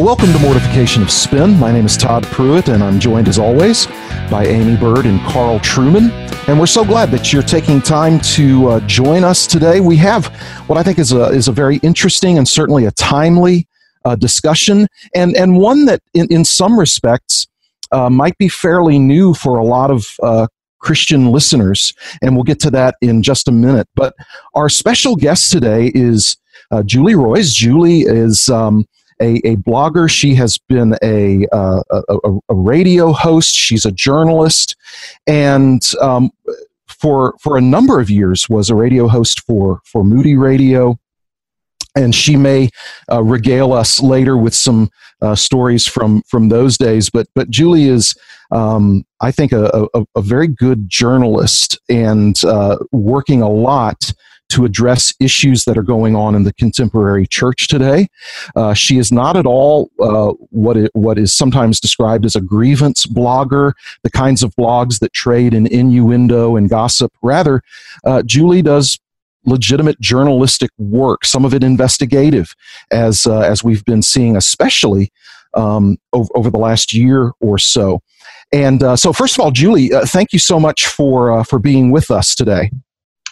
Welcome to Mortification of Spin. My name is Todd Pruitt, and I'm joined as always by Aimee Byrd and Carl Trueman. And we're so glad that you're taking time to uh, join us today. We have what I think is a, is a very interesting and certainly a timely uh, discussion, and, and one that, in, in some respects, uh, might be fairly new for a lot of uh, Christian listeners. And we'll get to that in just a minute. But our special guest today is uh, Julie Roys. Julie is. Um, a, a blogger. She has been a, uh, a, a, radio host. She's a journalist, and um, for for a number of years was a radio host for for Moody Radio. And she may uh, regale us later with some uh, stories from from those days. But but Julie is, um, I think, a, a, very good journalist and uh, working a lot to address issues that are going on in the contemporary church today. Uh, she is not at all uh, what, it, what is sometimes described as a grievance blogger, the kinds of blogs that trade in innuendo and gossip. Rather, uh, Julie does legitimate journalistic work, some of it investigative, as, uh, as we've been seeing, especially um, over, over, the last year or so. And uh, so, first of all, Julie, uh, thank you so much for, for being with us today.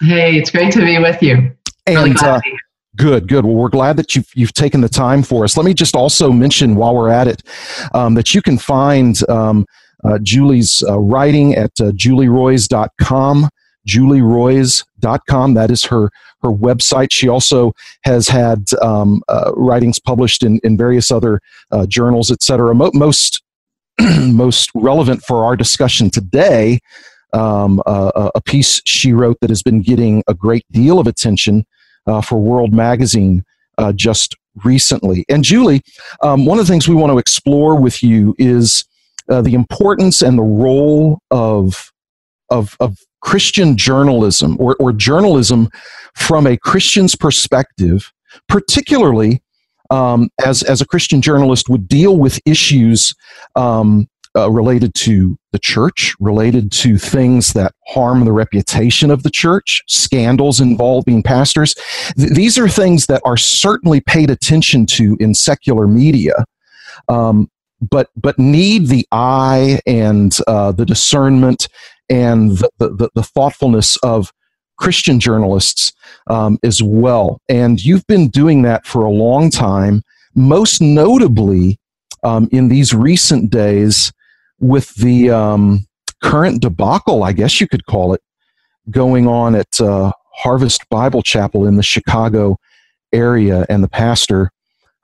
Hey, it's great to be with you. And really uh, good, good. Well, we're glad that you've you've taken the time for us. Let me just also mention while we're at it um, that you can find um, uh, Julie's uh, writing at uh, julieroys.com julieroys.com. That is her her website. She also has had um, uh, writings published in, in various other uh, journals, etc. Mo- most most relevant for our discussion today um, a, a, piece she wrote that has been getting a great deal of attention uh, for World Magazine uh, just recently. And Julie, um, one of the things we want to explore with you is uh, the importance and the role of of, of Christian journalism or, or journalism from a Christian's perspective, particularly um, as, as a Christian journalist would deal with issues um, uh, related to the church, related to things that harm the reputation of the church, scandals involving pastors. Th- these are things that are certainly paid attention to in secular media. Um, but but need the eye and uh, the discernment and the, the, the, thoughtfulness of Christian journalists um, as well. And you've been doing that for a long time, most notably um, in these recent days with the um, current debacle, I guess you could call it, going on at uh, Harvest Bible Chapel in the Chicago area, and the pastor,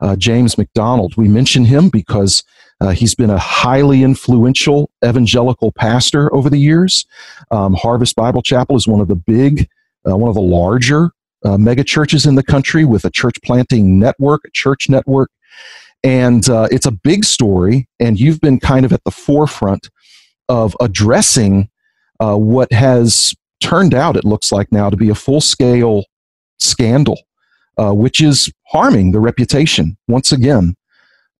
uh, James MacDonald. We mention him because uh, he's been a highly influential evangelical pastor over the years. Um, Harvest Bible Chapel is one of the big, uh, one of the larger uh, mega churches in the country with a church planting network, a church network. And uh, it's a big story, and you've been kind of at the forefront of addressing uh, what has turned out, it looks like now, to be a full scale scandal, uh, which is harming the reputation, once again,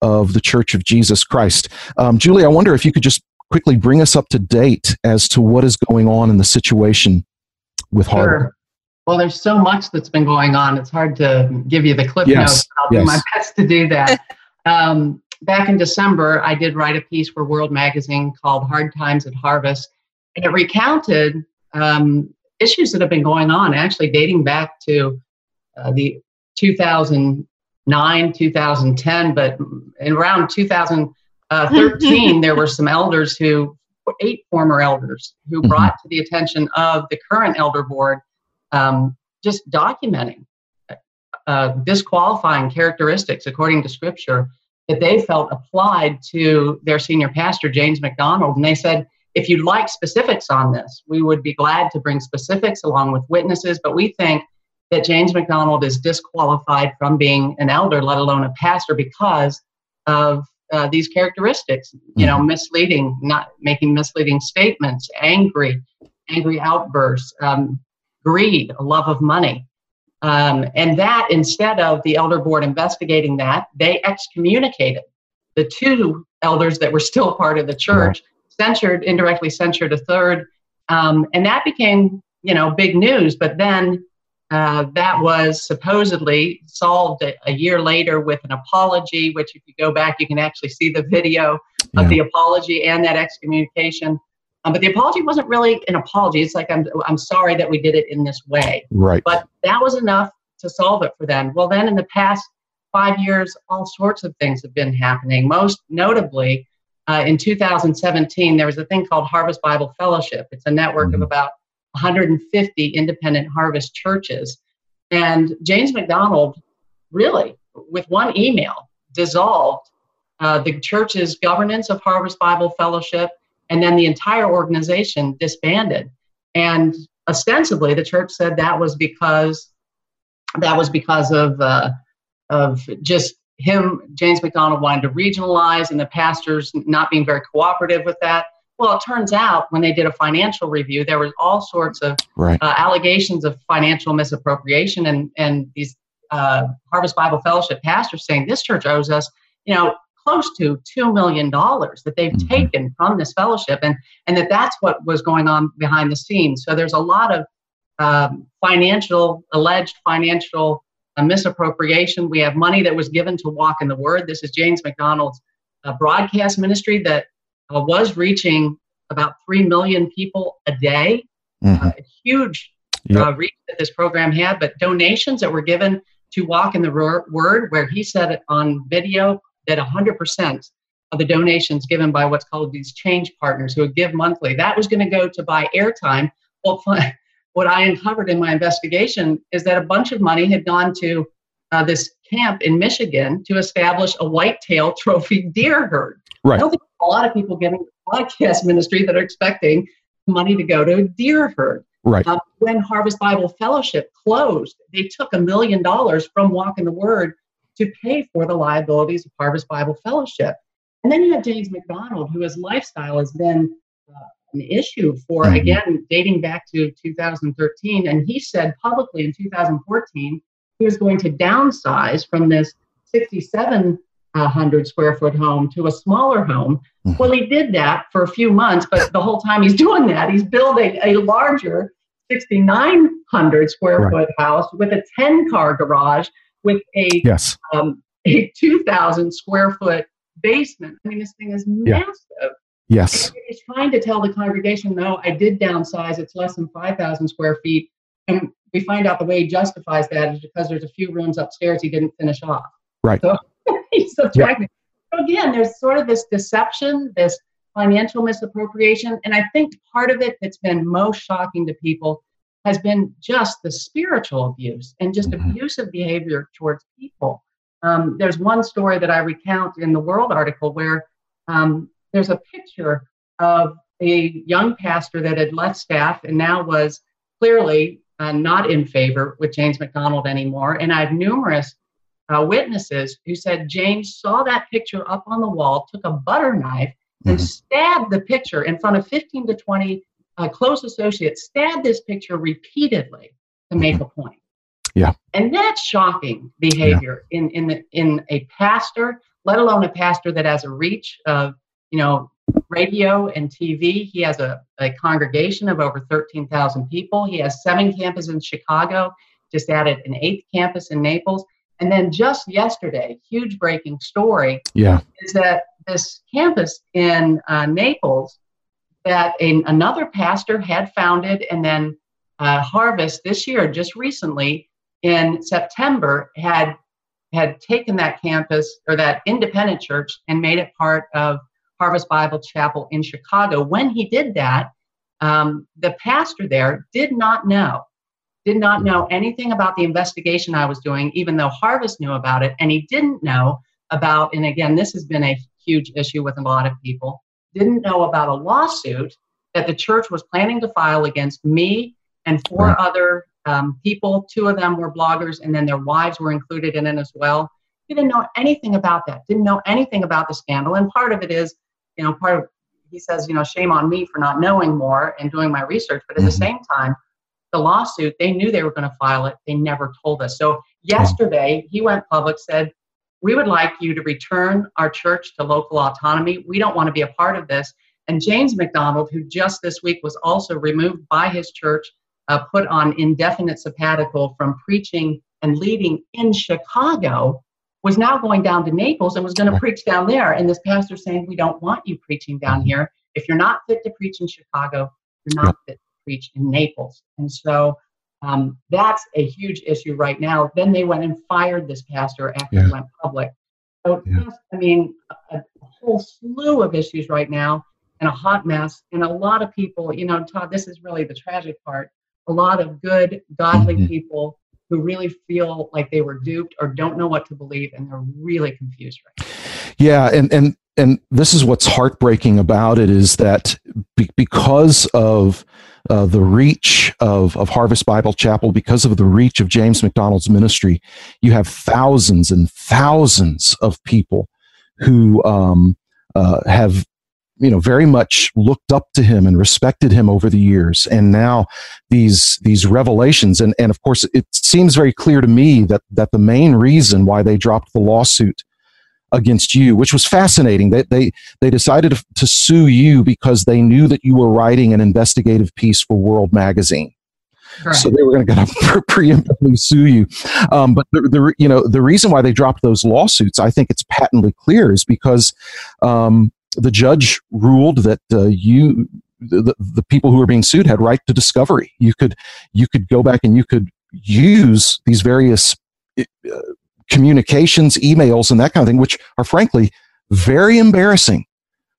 of the Church of Jesus Christ. Um, Julie, I wonder if you could just quickly bring us up to date as to what is going on in the situation with sure. Harvard. Well, there's so much that's been going on. It's hard to give you the clip yes. notes. I'll yes. do my best to do that. Um, back in December, I did write a piece for World Magazine called Hard Times at Harvest, and it recounted um, issues that have been going on, actually dating back to uh, the 2009, 2010, but in around 2013, there were some elders who, eight former elders, who mm-hmm. brought to the attention of the current elder board um, just documenting uh, disqualifying characteristics according to scripture that they felt applied to their senior pastor, James MacDonald. And they said, if you'd like specifics on this, we would be glad to bring specifics along with witnesses, but we think that James MacDonald is disqualified from being an elder, let alone a pastor, because of uh, these characteristics. You know, mm-hmm. misleading, not making misleading statements, angry, angry outbursts, um, greed, a love of money. Um, and that instead of the elder board investigating that, they excommunicated the two elders that were still part of the church, censured, indirectly censured a third. Um, and that became, you know, big news. But then uh, that was supposedly solved a, a, year later with an apology, which, if you go back, you can actually see the video yeah. of the apology and that excommunication. Um, but the apology wasn't really an apology. It's like, I'm, I'm sorry that we did it in this way. Right. But that was enough to solve it for them. Well, then in the past five years, all sorts of things have been happening. Most notably, uh, in 2017, there was a thing called Harvest Bible Fellowship. It's a network mm-hmm. of about 150 independent harvest churches. And James MacDonald really, with one email, dissolved uh, the church's governance of Harvest Bible Fellowship and then the entire organization disbanded. And ostensibly, the church said that was because that was because of uh, of just him, James MacDonald, wanting to regionalize, and the pastors not being very cooperative with that. Well, it turns out when they did a financial review, there was all sorts of right. uh, allegations of financial misappropriation, and and these uh, Harvest Bible Fellowship pastors saying this church owes us, you know, close to $2 million that they've mm-hmm. taken from this fellowship and, and that that's what was going on behind the scenes. So there's a lot of um, financial, alleged financial uh, misappropriation. We have money that was given to walk in the word. This is James MacDonald's uh, broadcast ministry that uh, was reaching about 3 million people a day. Mm-hmm. Uh, a huge yep. Uh, reach that this program had, but donations that were given to walk in the word, where he said it on video that 100% of the donations given by what's called these change partners who would give monthly, that was going to go to buy airtime. Well, what I uncovered in my investigation is that a bunch of money had gone to uh, this camp in Michigan to establish a whitetail trophy deer herd. Right. I don't think a lot of people getting the podcast ministry that are expecting money to go to a deer herd. Right. Um, when Harvest Bible Fellowship closed, they took a million dollars from Walk in the Word to pay for the liabilities of Harvest Bible Fellowship. And then you have James MacDonald, who his lifestyle has been uh, an issue for, mm-hmm. again, dating back to 2013. And he said publicly in 2014 he was going to downsize from this 6,700 square foot home to a smaller home. Mm-hmm. Well, he did that for a few months, but the whole time he's doing that, he's building a larger 6,900 square right. foot house with a 10 car garage with a yes. um, a 2,000 square foot basement. I mean, this thing is massive. Yeah. Yes. he's trying to tell the congregation, no, I did downsize. It's less than 5,000 square feet. And we find out the way he justifies that is because there's a few rooms upstairs he didn't finish off. Right. So he's subtracting. Yeah. So again, there's sort of this deception, this financial misappropriation. And I think part of it that's been most shocking to people has been just the spiritual abuse and just mm-hmm. abusive behavior towards people. Um, there's one story that I recount in the World article where um, there's a picture of a young pastor that had left staff and now was clearly uh, not in favor with James MacDonald anymore. And I have numerous uh, witnesses who said James saw that picture up on the wall, took a butter knife, mm-hmm. and stabbed the picture in front of 15 to 20 uh, close associate stabbed this picture repeatedly to make a point. Yeah. And that's shocking behavior yeah. in in the, in a pastor, let alone a pastor that has a reach of you know radio and TV. He has a, a congregation of over 13,000 people. He has seven campuses in Chicago, just added an eighth campus in Naples. And then just yesterday, huge breaking story yeah. is that this campus in uh, Naples that a, another pastor had founded and then uh, Harvest this year, just recently in September, had had taken that campus or that independent church and made it part of Harvest Bible Chapel in Chicago. When he did that, um, the pastor there did not know, did not know anything about the investigation I was doing, even though Harvest knew about it, and he didn't know about. And again, this has been a huge issue with a lot of people didn't know about a lawsuit that the church was planning to file against me and four right. other um, people. Two of them were bloggers, and then their wives were included in it as well. He didn't know anything about that, didn't know anything about the scandal. And part of it is, you know, part of, he says, you know, shame on me for not knowing more and doing my research. But at mm-hmm. the same time, the lawsuit, they knew they were going to file it. They never told us. So yesterday, he went public, said, we would like you to return our church to local autonomy. We don't want to be a part of this. And James MacDonald, who just this week was also removed by his church, uh, put on indefinite sabbatical from preaching and leading in Chicago, was now going down to Naples and was going to preach down there. And this pastor saying, We don't want you preaching down mm-hmm. here. If you're not fit to preach in Chicago, you're not fit to preach in Naples. And so um, that's a huge issue right now. Then they went and fired this pastor after yeah. he went public. So, yeah. I mean, a, a whole slew of issues right now and a hot mess. And a lot of people, you know, Todd, this is really the tragic part. A lot of good, godly mm-hmm. people who really feel like they were duped or don't know what to believe and they're really confused right now. Yeah, and and and this is what's heartbreaking about it is that be, because of uh, the reach of, of Harvest Bible Chapel, because of the reach of James MacDonald's ministry, you have thousands and thousands of people who um, uh, have you know very much looked up to him and respected him over the years. And now these these revelations and and of course it seems very clear to me that that the main reason why they dropped the lawsuit against you which was fascinating they they they decided to, to sue you because they knew that you were writing an investigative piece for world magazine Right. So they were going to preemptively sue you. Um, but the, the, you know the reason why they dropped those lawsuits, I think it's patently clear, is because um, the judge ruled that uh, you the, the people who were being sued had right to discovery. You could you could go back and you could use these various uh, communications, emails, and that kind of thing, which are frankly very embarrassing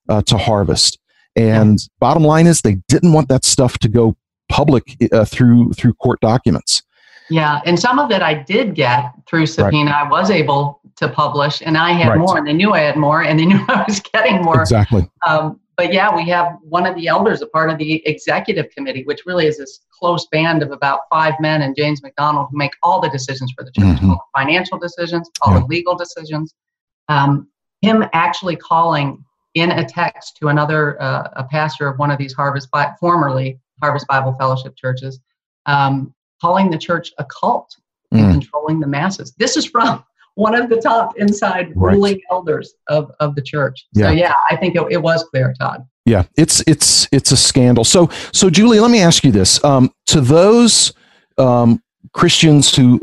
uh, to Harvest. And bottom line is, they didn't want that stuff to go public uh, through through court documents. Yeah, and some of it I did get through subpoena. Right. I was able to publish, and I had right. more, and they knew I had more, and they knew I was getting more. Exactly. Um, but yeah, we have one of the elders, a part of the executive committee, which really is this close band of about five men and James MacDonald who make all the decisions for the church, mm-hmm. all the financial decisions, all yeah. the legal decisions. Um, him actually calling in a text to another uh, a pastor of one of these Harvest formerly Harvest Bible Fellowship churches, um, calling the church a cult mm. and controlling the masses. This is from one of the top inside right. ruling elders of, of the church. Yeah. So yeah, I think it, it, was clear, Todd. Yeah, it's it's it's a scandal. So so Julie, let me ask you this: um, to those um, Christians who,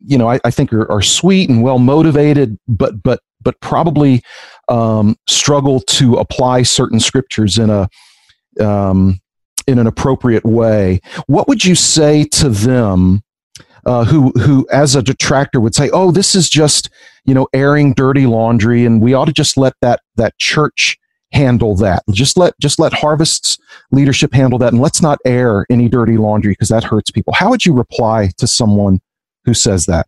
you know, I, I think are, are, sweet and well motivated, but but but probably um, struggle to apply certain scriptures in a um, in an appropriate way. What would you say to them uh, who who as a detractor would say, "Oh, this is just you know airing dirty laundry, and we ought to just let that that church handle that. Just let just let Harvest's leadership handle that, and let's not air any dirty laundry because that hurts people." How would you reply to someone who says that?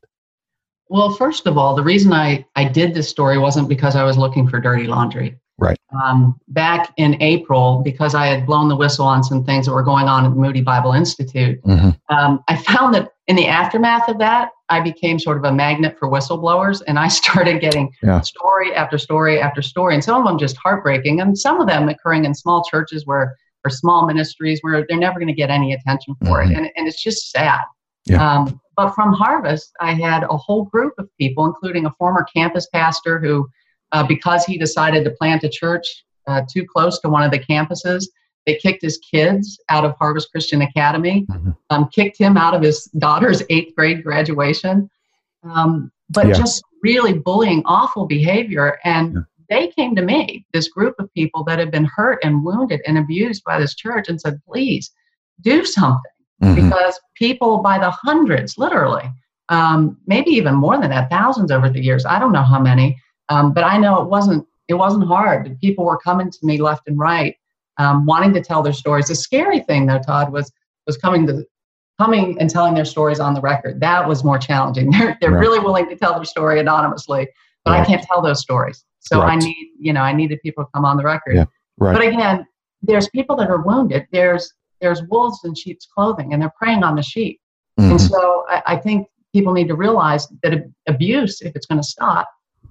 Well, first of all, the reason I, I did this story wasn't because I was looking for dirty laundry. Right. Um, back in April, because I had blown the whistle on some things that were going on at Moody Bible Institute, mm-hmm. um, I found that in the aftermath of that, I became sort of a magnet for whistleblowers, and I started getting yeah. story after story after story, and some of them just heartbreaking, and some of them occurring in small churches where or small ministries where they're never going to get any attention for mm-hmm. it, and, and it's just sad. Yeah. Um, but from Harvest, I had a whole group of people, including a former campus pastor who uh, because he decided to plant a church uh, too close to one of the campuses. They kicked his kids out of Harvest Christian Academy, mm-hmm. um, kicked him out of his daughter's eighth grade graduation, um, but yeah. just really bullying, awful behavior. And yeah. they came to me, this group of people that had been hurt and wounded and abused by this church, and said, please do something. Mm-hmm. Because people by the hundreds, literally, um, maybe even more than that, thousands over the years, I don't know how many, um, but I know it wasn't it wasn't hard. People were coming to me left and right, um, wanting to tell their stories. The scary thing, though, Todd, was was coming to coming and telling their stories on the record. That was more challenging. They're they're right. really willing to tell their story anonymously, but right. I can't tell those stories. So right. I need you know I needed people to come on the record. Yeah. Right. But again, there's people that are wounded. There's there's wolves in sheep's clothing, and they're preying on the sheep. Mm-hmm. And so I, I think people need to realize that abuse, if it's going to stop,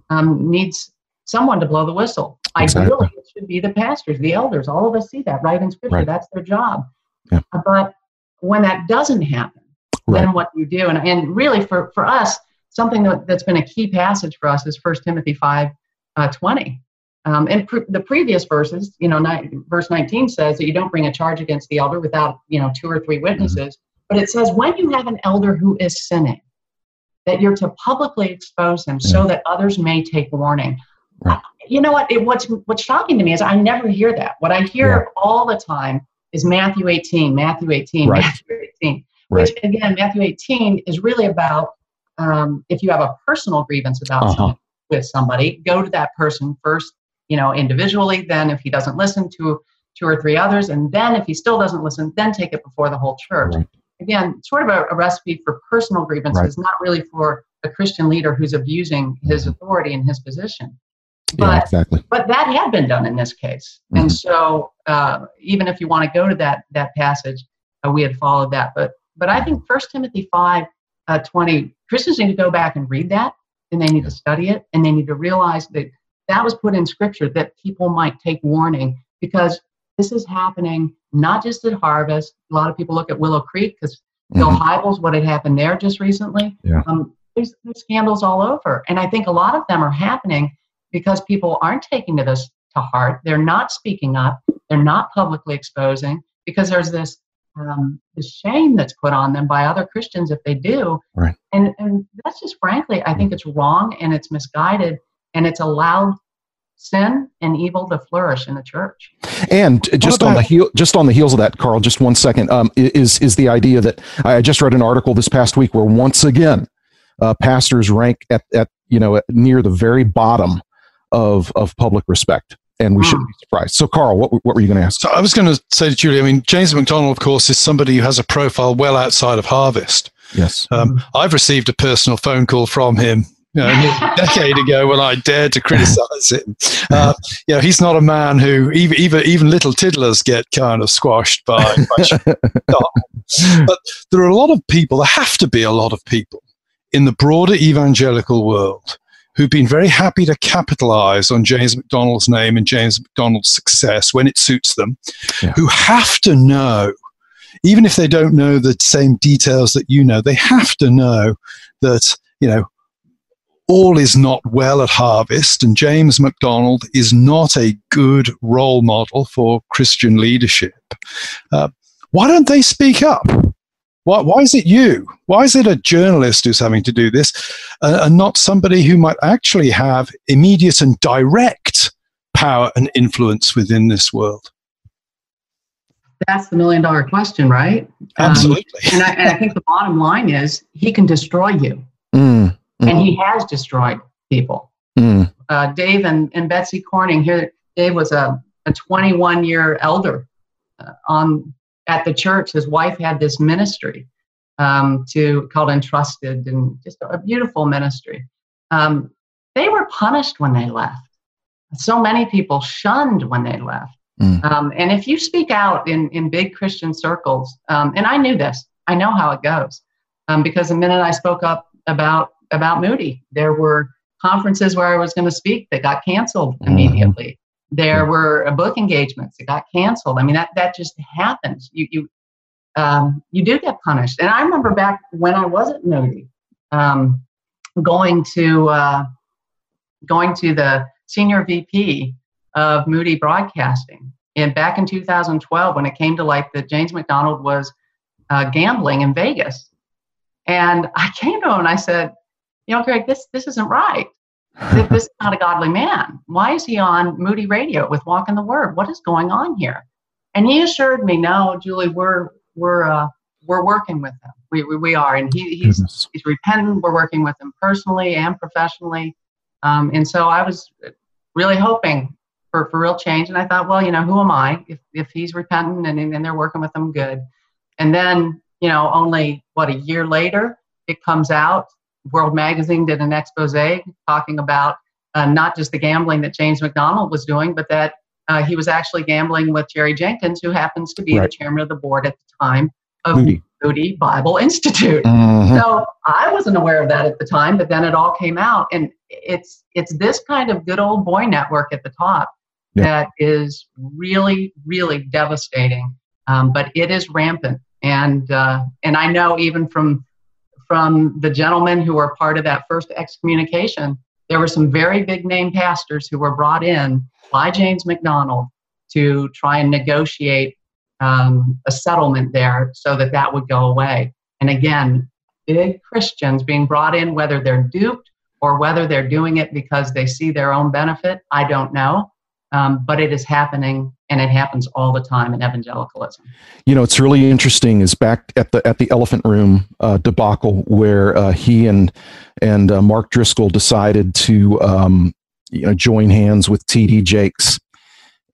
um, needs someone to blow the whistle. Exactly. Ideally, should be the pastors, the elders. All of us see that right in Scripture. Right. That's their job. Yeah. But when that doesn't happen, right. then what do you do? And, and really, for, for us, something that, that's been a key passage for us is 1 Timothy 5 uh, 20. Um, and pr- the previous verses, you know, ni- verse 19 says that you don't bring a charge against the elder without, you know, two or three witnesses. Mm-hmm. But it says when you have an elder who is sinning, that you're to publicly expose him so that others may take warning. Right. you know what? It, what's what's shocking to me is I never hear that. What I hear yeah. all the time is Matthew 18, Matthew 18, right. Matthew 18. Right. Which again, Matthew 18 is really about um, if you have a personal grievance about uh-huh. with somebody, go to that person first, you know, individually. Then, if he doesn't listen, to two or three others, and then if he still doesn't listen, then take it before the whole church. Right. Again, sort of a, a, recipe for personal grievances, right. not really for a Christian leader who's abusing his mm-hmm. authority and his position. But, yeah, exactly. But that had been done in this case, mm-hmm. and so uh, even if you want to go to that that passage, uh, we had followed that. But but I think First Timothy five uh, twenty Christians need to go back and read that, and they need to study it, and they need to realize that that was put in Scripture that people might take warning because this is happening not just at Harvest. A lot of people look at Willow Creek because Bill. Hybels, what had happened there just recently. Yeah. Um, there's, there's scandals all over, and I think a lot of them are happening because people aren't taking this to heart. They're not speaking up. They're not publicly exposing because there's this um, the shame that's put on them by other Christians if they do. Right. And and that's just frankly, I think it's wrong and it's misguided and it's allowed sin and evil to flourish in the church. And just on the heel, just on the heels of that, Carl, just one second, um, is is the idea that I just read an article this past week where once again, uh, pastors rank at at you know near the very bottom of of public respect and we shouldn't be surprised. So, Carl, what, what were you going to ask? So, I was going to say to Julie, I mean, James MacDonald, of course, is somebody who has a profile well outside of Harvest. Yes. Um, I've received a personal phone call from him you know, a decade ago when I dared to criticize him. Uh, you know, he's not a man who even even, even little tiddlers get kind of squashed by. by but there are a lot of people. There have to be a lot of people in the broader evangelical world who've been very happy to capitalize on James MacDonald's name and James MacDonald's success when it suits them, yeah. who have to know, even if they don't know the same details that you know, they have to know that, you know, all is not well at Harvest, and James MacDonald is not a good role model for Christian leadership. Uh, why don't they speak up? Why, why is it you? Why is it a journalist who's having to do this uh, and not somebody who might actually have immediate and direct power and influence within this world? That's the million dollar question, right? Um, Absolutely. Um, and, I, and, I, think the bottom line is he can destroy you. Mm, mm. And he has destroyed people. Mm. Uh, Dave and, and Betsy Corning here, Dave was a, a 21 year elder uh, on at the church, his wife had this ministry um, to called Entrusted, and just a beautiful ministry. Um, they were punished when they left. So many people shunned when they left. Mm. Um, and if you speak out in, in big Christian circles, um, and I knew this, I know how it goes, um, because the minute I spoke up about about Moody, there were conferences where I was going to speak that got canceled mm-hmm. immediately. There were book engagements that got canceled. I mean, that that just happens. You you um, you do get punished. And I remember back when I was at Moody, um, going to uh, going to the senior VP of Moody Broadcasting, and back in 2012, when it came to light that James MacDonald was uh, gambling in Vegas, and I came to him and I said, "You know, Greg, this this isn't right this is not a godly man. Why is he on Moody Radio with Walk in the Word? What is going on here? And he assured me, no, Julie, we're we're uh, we're working with him. We, we, we are, and he, he's Goodness. he's repentant. We're working with him personally and professionally. Um, and so I was really hoping for, for real change. And I thought, well, you know, who am I if if he's repentant and and they're working with him, good. And then you know, only what a year later, it comes out World Magazine did an expose talking about uh, not just the gambling that James MacDonald was doing, but that uh, he was actually gambling with Jerry Jenkins, who happens to be right. the chairman of the board at the time of Moody. Moody Bible Institute. Mm-hmm. So I wasn't aware of that at the time, but then it all came out, and it's it's this kind of good old boy network at the top yeah. that is really really devastating. Um, but it is rampant, and uh, and I know even from from the gentlemen who were part of that first excommunication, there were some very big name pastors who were brought in by James MacDonald to try and negotiate um, a settlement there so that that would go away. And again, big Christians being brought in, whether they're duped or whether they're doing it because they see their own benefit, I don't know. Um, but it is happening and it happens all the time in evangelicalism. You know, it's really interesting is back at the at the Elephant Room uh, debacle where uh, he and and uh, Mark Driscoll decided to um, you know join hands with T.D. Jakes,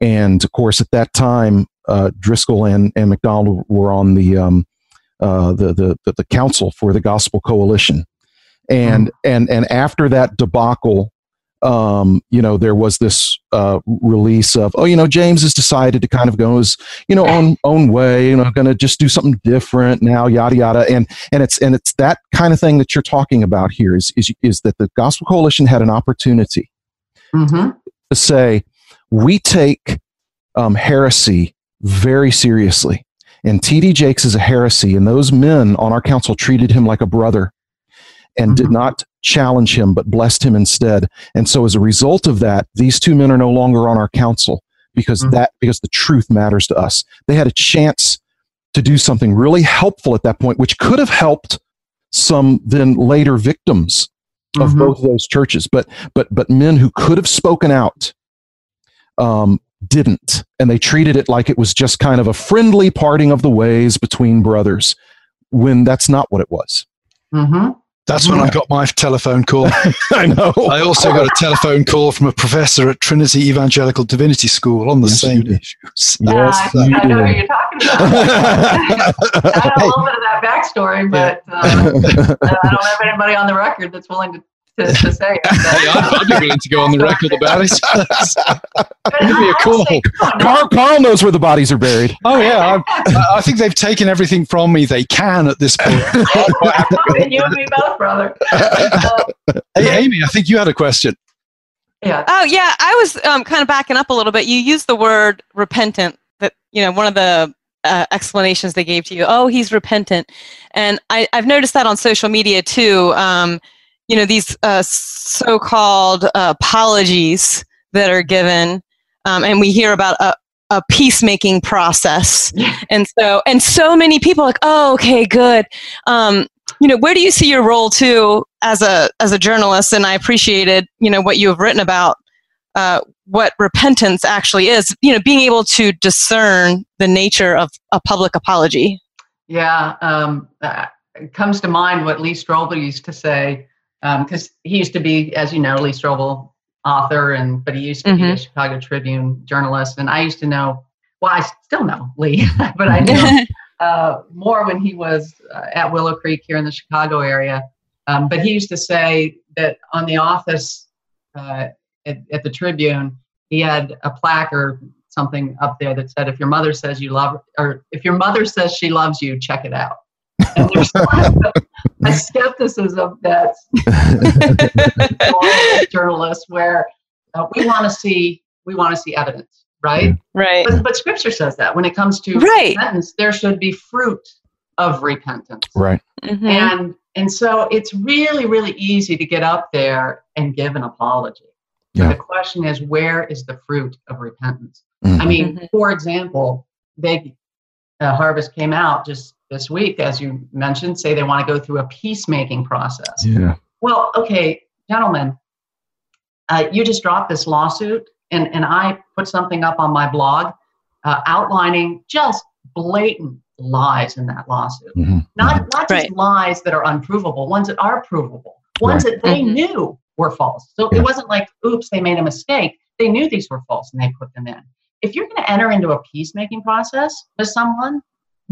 and of course at that time uh, Driscoll and and MacDonald were on the, um, uh, the, the the the council for the Gospel Coalition, and mm. and and after that debacle um, you know, there was this uh, release of, oh, you know, James has decided to kind of go his, you know, own own way, you know, going to just do something different now, yada yada, and and it's and it's that kind of thing that you're talking about here is is is that the Gospel Coalition had an opportunity mm-hmm. to say we take um, heresy very seriously, and T.D. Jakes is a heresy, and those men on our council treated him like a brother and mm-hmm. did not challenge him, but blessed him instead. And so as a result of that, these two men are no longer on our council because mm-hmm. that, because the truth matters to us. They had a chance to do something really helpful at that point, which could have helped some then later victims of mm-hmm. both of those churches. But, but, but men who could have spoken out, um, didn't. And they treated it like it was just kind of a friendly parting of the ways between brothers when that's not what it was. Mm-hmm. That's when I got my telephone call. I know. I also got a telephone call from a professor at Trinity Evangelical Divinity School on the yes, same issues. Yes, uh, I, I know what you're talking about. I know a little bit of that backstory, but uh, I don't have anybody on the record that's willing to to, to say. hey, I'd, be willing to go on the record about it. Give me a call. Carl, Carl knows where the bodies are buried. Oh yeah, I, I think they've taken everything from me they can at this point. you and me both, brother. hey, Amy, I think you had a question. Yeah. Oh yeah, I was um, kind of backing up a little bit. You used the word repentant. That you know, one of the uh, explanations they gave to you. Oh, he's repentant, and I, have noticed that on social media too. Um, you know these uh, so-called uh, apologies that are given um, and we hear about a, a peacemaking process. And so and so many people like oh okay good. Um, you know where do you see your role too as a as a journalist? And i appreciated you know what you have written about uh, what repentance actually is you know being able to discern the nature of a public apology. Yeah um, uh, it comes to mind what lee strobel used to say because um, he used to be, as you know, Lee Strobel, author, and but he used to mm-hmm. be a Chicago Tribune journalist, and I used to know. Well, I still know Lee, but I know uh, more when he was uh, at Willow Creek here in the Chicago area. Um, but he used to say that on the office uh, at, at the Tribune, he had a plaque or something up there that said, "If your mother says you love, or if your mother says she loves you, check it out." And there's a skepticism that's journalists where uh, we want to see we want to see evidence, right? Right. But, but Scripture says that when it comes to right. repentance, there should be fruit of repentance. Right. Mm-hmm. And and so it's really really easy to get up there and give an apology. Yeah. The question is, where is the fruit of repentance? Mm-hmm. I mean, mm-hmm. for example, they uh, Harvest came out just this week, as you mentioned, say they want to go through a peacemaking process. Yeah. Well, okay, gentlemen, uh, you just dropped this lawsuit, and, and I put something up on my blog uh, outlining just blatant lies in that lawsuit. Mm-hmm. Not, not just right. lies that are unprovable, ones that are provable, ones right. that they mm-hmm. knew were false. So yeah. it wasn't like, oops, they made a mistake. They knew these were false and they put them in. If you're going to enter into a peacemaking process with someone,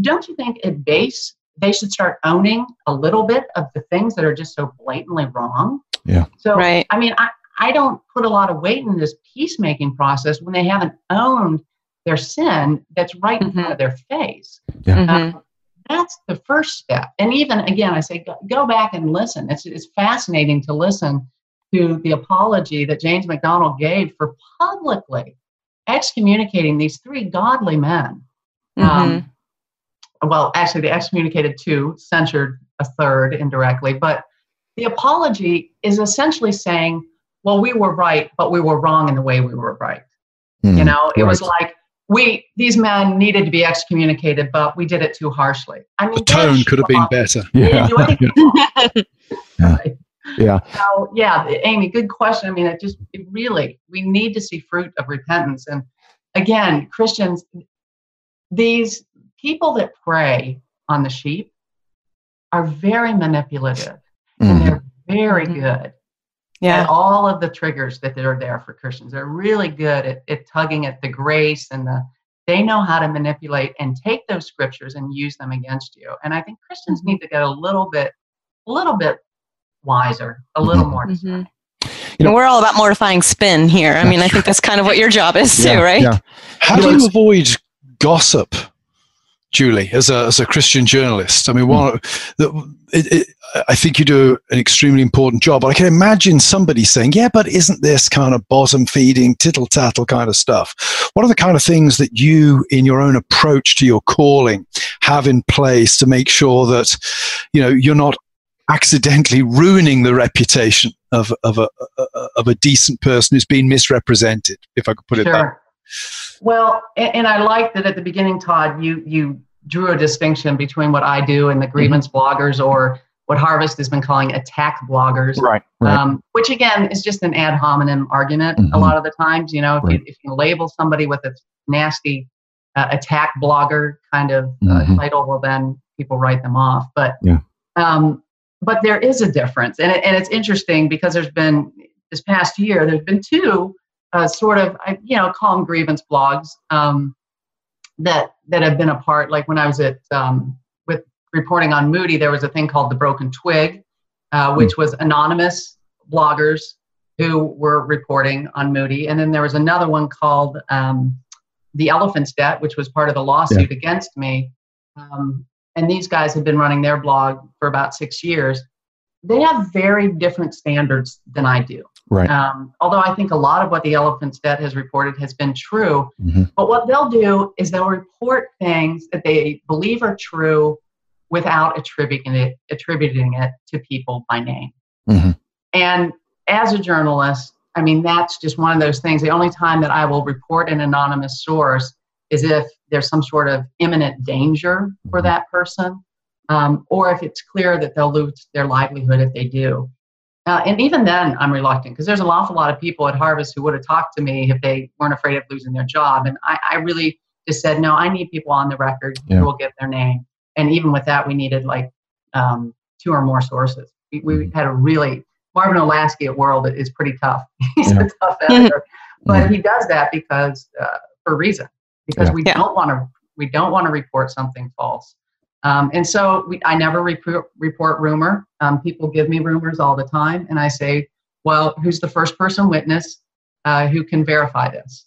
don't you think at base they should start owning a little bit of the things that are just so blatantly wrong? Yeah. So, right. I mean, I, I don't put a lot of weight in this peacemaking process when they haven't owned their sin that's right in mm-hmm. front of their face. Yeah. Mm-hmm. Uh, that's the first step. And even again, I say go, go back and listen. It's it's fascinating to listen to the apology that James MacDonald gave for publicly excommunicating these three godly men. Mm-hmm. Um, well, actually, they excommunicated two, censured a third indirectly, but the apology is essentially saying, well, we were right, but we were wrong in the way we were right. Mm, you know, it right. was like we these men needed to be excommunicated, but we did it too harshly. I mean, the tone could have been better. Yeah. yeah. yeah. So, yeah, Amy, good question. I mean, it just it really we need to see fruit of repentance. And again, Christians, these people that prey on the sheep are very manipulative mm-hmm. and they're very mm-hmm. good yeah. at all of the triggers that are there for Christians. They're really good at, at tugging at the grace and the they know how to manipulate and take those scriptures and use them against you. And I think Christians mm-hmm. need to get a little bit, a little bit wiser, a little mm-hmm. more mm-hmm. You know, we're all about mortifying spin here. I mean, I think that's kind of what your job is too, right? Yeah. How do you avoid gossip Julie, as a, as a Christian journalist. I mean, one, hmm. it, it, I think you do an extremely important job. But I can imagine somebody saying, yeah, but isn't this kind of bosom feeding, tittle tattle kind of stuff? What are the kind of things that you, in your own approach to your calling, have in place to make sure that, you know, you're not accidentally ruining the reputation of, of, a, of a decent person who's been misrepresented, if I could put it sure. that way? Well, and, and I like that at the beginning, Todd, you you drew a distinction between what I do and the mm-hmm. grievance mm-hmm. bloggers or what Harvest has been calling attack bloggers. Right. right. Um, which again is just an ad hominem argument mm-hmm. a lot of the times. You know, if, right. you, if you label somebody with a nasty uh, attack blogger kind of uh, mm-hmm. title, well, then people write them off. But yeah. Um, but there is a difference, and it, and it's interesting because there's been this past year there's been two uh, sort of I, you know call them grievance blogs um, that that have been a part. Like when I was at um, with reporting on Moody, there was a thing called the Broken Twig, uh, which was anonymous bloggers who were reporting on Moody, and then there was another one called um, the Elephant's Debt, which was part of the lawsuit yeah. against me. Um, and these guys have been running their blog for about six years. They have very different standards than I do. Right. Um, although I think a lot of what the Elephant's Debt has reported has been true. Mm-hmm. But what they'll do is they'll report things that they believe are true without attributing it, attributing it to people by name. Mm-hmm. And as a journalist, I mean, that's just one of those things. The only time that I will report an anonymous source is if there's some sort of imminent danger for mm-hmm. that person, um, or if it's clear that they'll lose their livelihood if they do. Uh, and even then, I'm reluctant because there's an awful lot of people at Harvest who would have talked to me if they weren't afraid of losing their job. And I, I really just said, no, I need people on the record yeah. who will give their name. And even with that, we needed like um, two or more sources. We, we mm-hmm. had a really, Marvin Olasky at World is pretty tough. He's yeah. a tough editor. but he does that because, uh, for a reason, because yeah. we don't want to, we don't want to report something false. Um, and so we, I never report, report rumor. Um, people give me rumors all the time, and I say, well, who's the first person witness uh, who can verify this?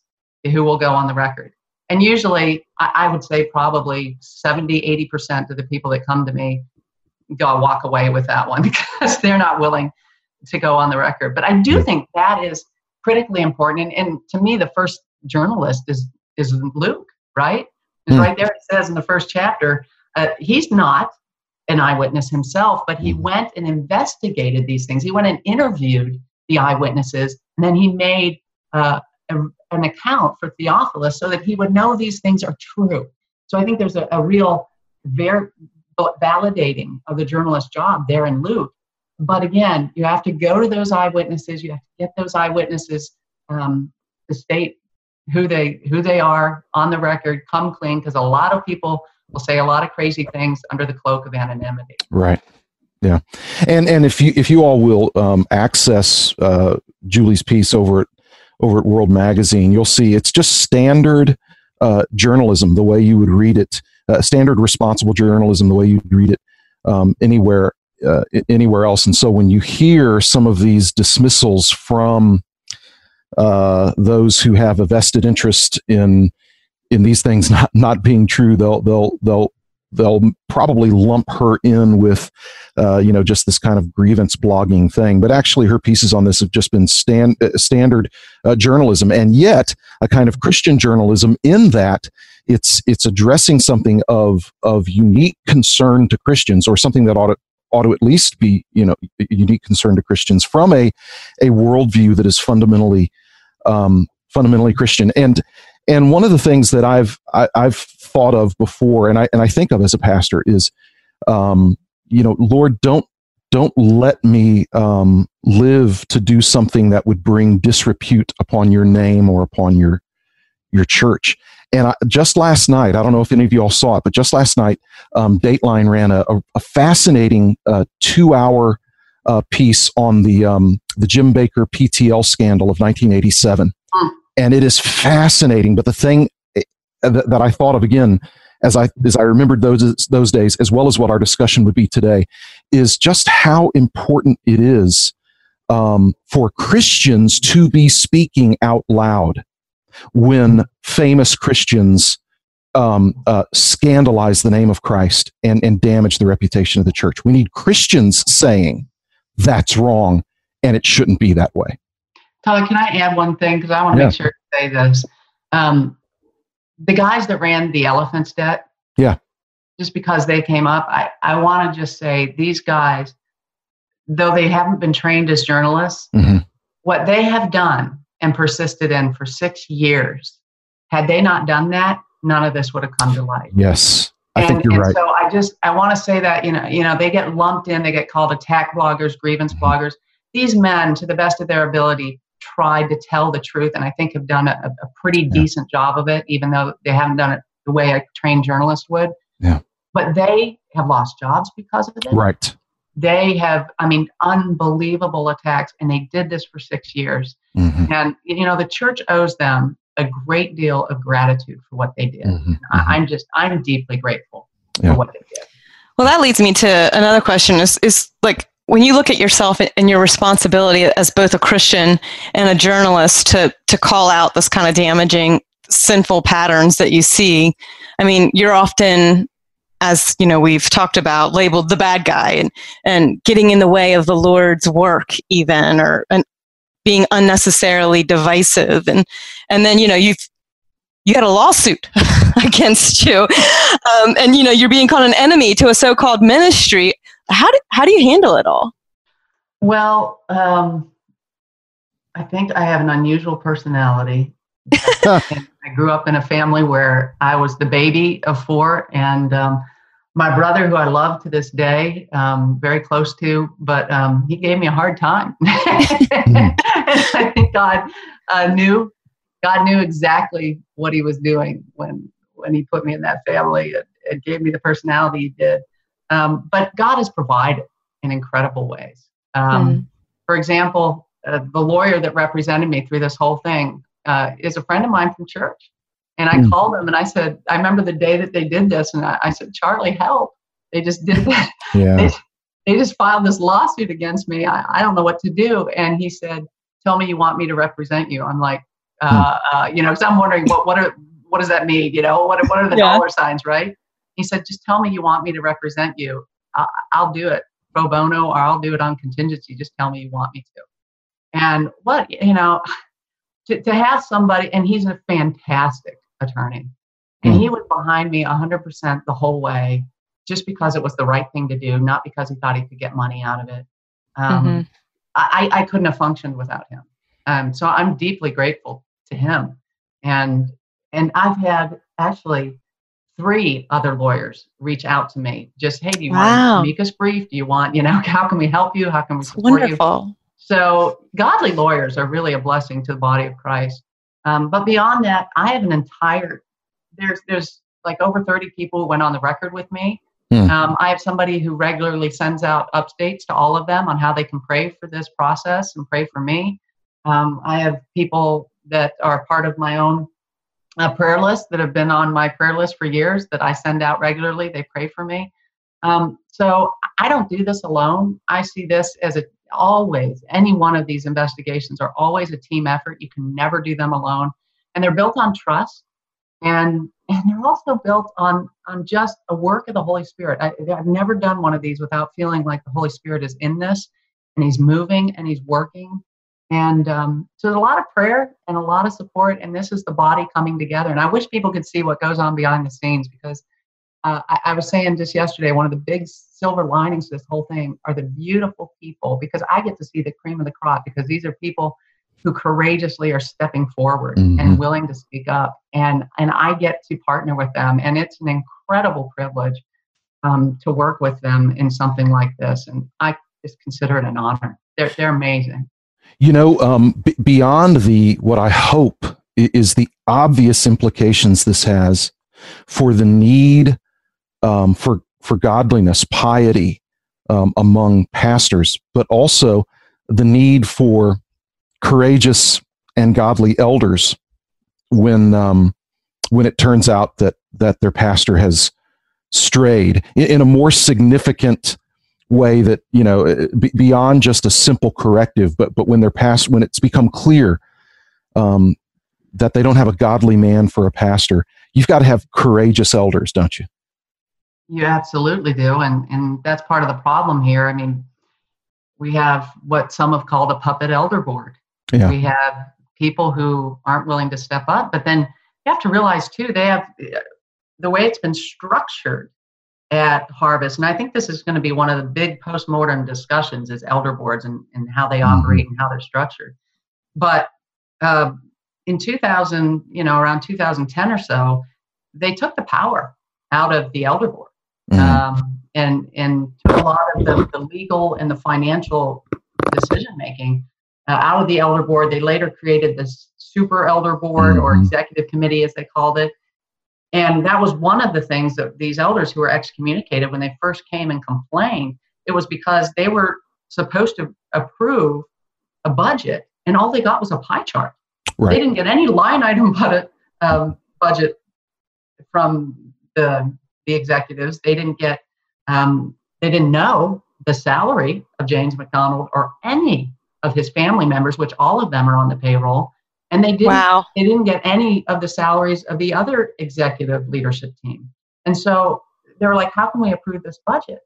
Who will go on the record? And usually, I, I would say probably 70, 80% of the people that come to me go walk away with that one because they're not willing to go on the record. But I do think that is critically important. And, and to me, the first journalist is is Luke, right? Mm. right there. It says in the first chapter, uh, he's not an eyewitness himself, but he mm-hmm. went and investigated these things. He went and interviewed the eyewitnesses, and then he made uh, a, an account for Theophilus so that he would know these things are true. So I think there's a, a real very validating of the journalist's job there in Luke. But again, you have to go to those eyewitnesses. You have to get those eyewitnesses um, to state who they who they are on the record. Come clean, because a lot of people will say a lot of crazy things under the cloak of anonymity. Right. Yeah, and and if you if you all will um, access uh, Julie's piece over at over at World Magazine, you'll see it's just standard uh, journalism the way you would read it, uh, standard responsible journalism the way you read it um, anywhere uh, anywhere else. And so when you hear some of these dismissals from uh, those who have a vested interest in in these things not not being true, they'll they'll they'll they'll probably lump her in with, uh, you know, just this kind of grievance blogging thing. But actually, her pieces on this have just been stand, uh, standard uh, journalism, and yet a kind of Christian journalism in that it's it's addressing something of of unique concern to Christians, or something that ought to ought to at least be you know unique concern to Christians from a a worldview that is fundamentally um, fundamentally Christian. And and one of the things that I've I, have i have thought of before, and I and I think of as a pastor is, um, you know, Lord, don't don't let me um, live to do something that would bring disrepute upon your name or upon your your church. And I, just last night, I don't know if any of you all saw it, but just last night, um, Dateline ran a, a, fascinating uh, two-hour uh, piece on the um, the Jim Bakker PTL scandal of 1987, mm. And it is fascinating. But the thing eh, that, I thought of again as I as I remembered those those days, as well as what our discussion would be today, is just how important it is um, for Christians to be speaking out loud when famous Christians um, uh, scandalize the name of Christ and, and damage the reputation of the church. We need Christians saying that's wrong and it shouldn't be that way. Tyler, can I add one thing? Because I want to yeah. make sure to say this. Um, the guys that ran the Elephant's Debt, yeah, just because they came up, I, I want to just say these guys, though they haven't been trained as journalists, mm-hmm. what they have done and persisted in for six years. Had they not done that, none of this would have come to light. Yes. I and, think you're and right. So I just I want to say that you know you know they get lumped in, they get called attack bloggers, grievance mm-hmm. bloggers. These men, to the best of their ability, tried to tell the truth, and I think have done a, a pretty yeah. decent job of it, even though they haven't done it the way a trained journalist would. Yeah. But they have lost jobs because of it. Right. They have, I mean, unbelievable attacks, and they did this for six years. Mm-hmm. And you know, the church owes them a great deal of gratitude for what they did. Mm-hmm. I, am mm-hmm. just, I'm deeply grateful yeah. for what they did. Well, that leads me to another question: is is like when you look at yourself and your responsibility as both a Christian and a journalist to to call out this kind of damaging sinful patterns that you see. I mean, you're often as you know we've talked about labeled the bad guy and and getting in the way of the lord's work even or and being unnecessarily divisive and and then you know you've you had a lawsuit against you um, and you know you're being called an enemy to a so-called ministry how do, how do you handle it all well um, i think i have an unusual personality I grew up in a family where I was the baby of four, and um, my brother, who I love to this day, um, very close to, but um, he gave me a hard time. I think God uh, knew, God knew exactly what He was doing when when He put me in that family. It, it gave me the personality He did. Um, but God has provided in incredible ways. Mm. For example, uh, the lawyer that represented me through this whole thing uh, is a friend of mine from church. And I mm. called him and I said, I remember the day that they did this, and I, I said, Charlie, help. They just did that. Yeah. they, they just filed this lawsuit against me. I, I don't know what to do. And he said, Tell me you want me to represent you. I'm like, uh, mm. uh, you know, because I'm wondering what what are what does that mean? You know, what what are the yeah. dollar signs, right? He said, just tell me you want me to represent you. I'll, I'll do it pro bono or I'll do it on contingency. Just tell me you want me to. And what you know, to, to have somebody, and he's a fantastic attorney. And he was behind me 100% the whole way, just because it was the right thing to do, not because he thought he could get money out of it. Um, mm-hmm. I, I couldn't have functioned without him. Um, so I'm deeply grateful to him. And and I've had actually three other lawyers reach out to me. Just hey, do you wow. want amicus brief? Do you want you know how can we help you? How can we support Wonderful. you? So godly lawyers are really a blessing to the body of Christ. Um, but beyond that, I have an entire there's there's like over 30 people who went on the record with me. Hmm. Um, I have somebody who regularly sends out updates to all of them on how they can pray for this process and pray for me. Um, I have people that are part of my own uh, prayer list that have been on my prayer list for years that I send out regularly. They pray for me. Um, so I don't do this alone. I see this as a always, any one of these investigations are always a team effort. You can never do them alone. And they're built on trust. And and they're also built on on just a work of the Holy Spirit. I, I've never done one of these without feeling like the Holy Spirit is in this, and He's moving and He's working. And um, so there's a lot of prayer and a lot of support, and this is the body coming together. And I wish people could see what goes on behind the scenes because uh, I, I was saying just yesterday, one of the big silver linings to this whole thing are the beautiful people because I get to see the cream of the crop because these are people who courageously are stepping forward mm-hmm. and willing to speak up and and i get to partner with them and it's an incredible privilege um, to work with them in something like this and i just consider it an honor they're, they're amazing you know um, b- beyond the what i hope is the obvious implications this has for the need um, for for godliness piety um, among pastors but also the need for courageous and godly elders when um, when it turns out that that their pastor has strayed. In, in a more significant way that you know uh, b- beyond just a simple corrective but but when they're past when it's become clear um, that they don't have a godly man for a pastor you've got to have courageous elders don't you? You absolutely do and and that's part of the problem here. I mean we have what some have called a puppet elder board. Yeah. We have people who aren't willing to step up, but then you have to realize too, they have the way it's been structured at Harvest, and I think this is going to be one of the big postmodern discussions is elder boards and, and how they mm-hmm. operate and how they're structured. But uh, in 2000, you know, around 2010 or so, they took the power out of the elder board mm-hmm. um, and and took a lot of the, the legal and the financial decision making uh, out of the elder board. They later created this super elder board mm-hmm. or executive committee, as they called it. And that was one of the things that these elders who were excommunicated, when they first came and complained, it was because they were supposed to approve a budget, and all they got was a pie chart. Right. They didn't get any line item budget, um, budget from the the executives. They didn't get um, they didn't know the salary of James MacDonald or any of his family members, which all of them are on the payroll. And they didn't wow. they didn't get any of the salaries of the other executive leadership team. And so they were like, how can we approve this budget?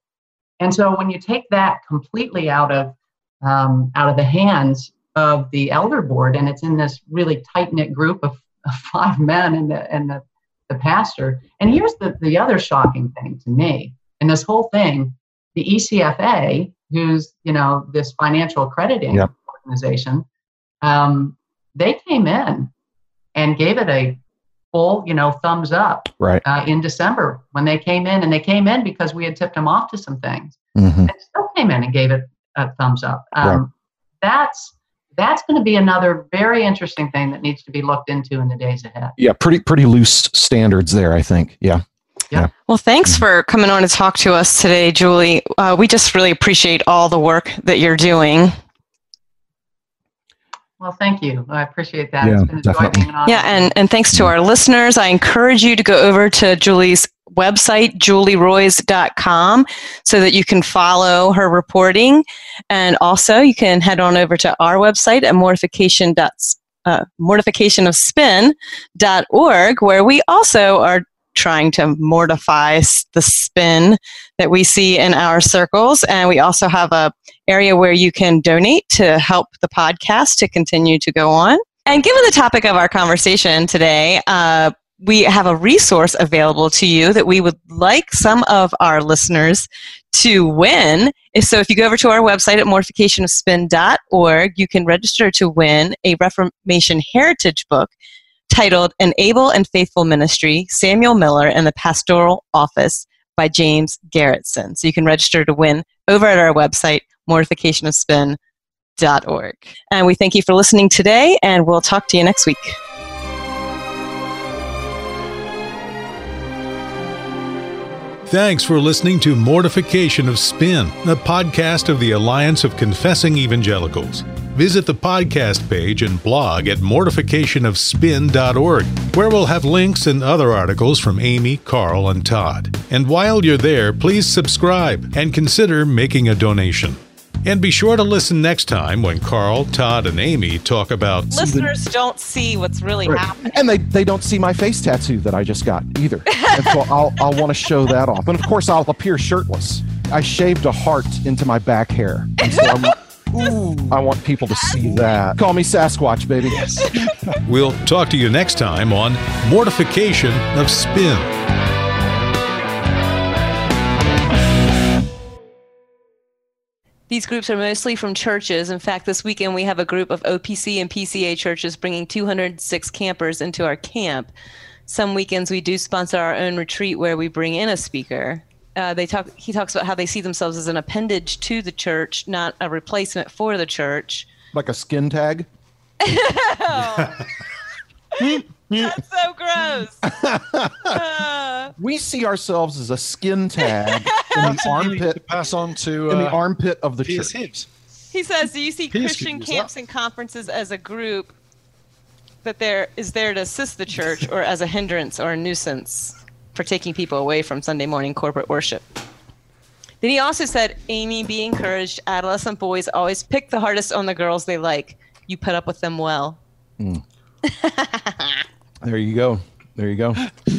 And so when you take that completely out of um, out of the hands of the elder board, and it's in this really tight knit group of, of, five men and the and the, the pastor. And here's the the other shocking thing to me in this whole thing: the ECFA who's you know this financial accrediting yep. organization, um, they came in and gave it a full you know thumbs up right uh, in December when they came in, and they came in because we had tipped them off to some things, mm-hmm. and still came in and gave it a thumbs up. Um, right. That's that's going to be another very interesting thing that needs to be looked into in the days ahead. Yeah, pretty pretty loose standards there, I think. Yeah. Yeah. Well, thanks mm-hmm. for coming on to talk to us today, Julie. Uh, we just really appreciate all the work that you're doing. Well, thank you. I appreciate that. Yeah, definitely. Yeah, and, and thanks to our listeners. I encourage you to go over to Julie's website, julieroys.com, so that you can follow her reporting. And also, you can head on over to our website at mortification. Uh, mortificationofspin.org, where we also are trying to mortify the spin that we see in our circles. And we also have a area where you can donate to help the podcast to continue to go on. And given the topic of our conversation today, uh, we have a resource available to you that we would like some of our listeners to win. So if you go over to our website at mortificationofspin.org, you can register to win a Reformation Heritage book titled An Able and Faithful Ministry Samuel Miller and the Pastoral Office by James Garretson. So you can register to win over at our website, mortificationofspin.org. And we thank you for listening today, and we'll talk to you next week. Thanks for listening to Mortification of Spin, a podcast of the Alliance of Confessing Evangelicals. Visit the podcast page and blog at mortificationofspin.org, where we'll have links and other articles from Aimee, Carl, and Todd. And while you're there, please subscribe and consider making a donation. And be sure to listen next time when Carl, Todd, and Aimee talk about Listeners don't see what's really Right. happening. And they, they don't see my face tattoo that I just got either. And so I'll, I'll want to show that off. And of course, I'll appear shirtless. I shaved a heart into my back hair. And so I'm, ooh, I want people to see that. Call me Sasquatch, baby. Yes. We'll talk to you next time on Mortification of Spin. These groups are mostly from churches. In fact, this weekend we have a group of OPC and PCA churches bringing 206 campers into our camp. Some weekends we do sponsor our own retreat where we bring in a speaker. Uh, they talk. He talks about how they see themselves as an appendage to the church, not a replacement for the church. Like a skin tag. That's so gross. Uh, We see ourselves as a skin tag in the to armpit pass on to in the uh, armpit of the Piers church. Hibbs. He says, "Do you see Pierce Christian could camps that. and conferences as a group that there is there to assist the church, or as a hindrance or a nuisance for taking people away from Sunday morning corporate worship?" Then he also said, "Amy, be encouraged. Adolescent boys always pick the hardest on the girls they like. You put up with them well." There you go. There you go.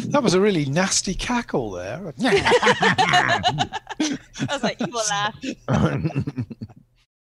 That was a really nasty cackle there. I was like, "Evil laugh."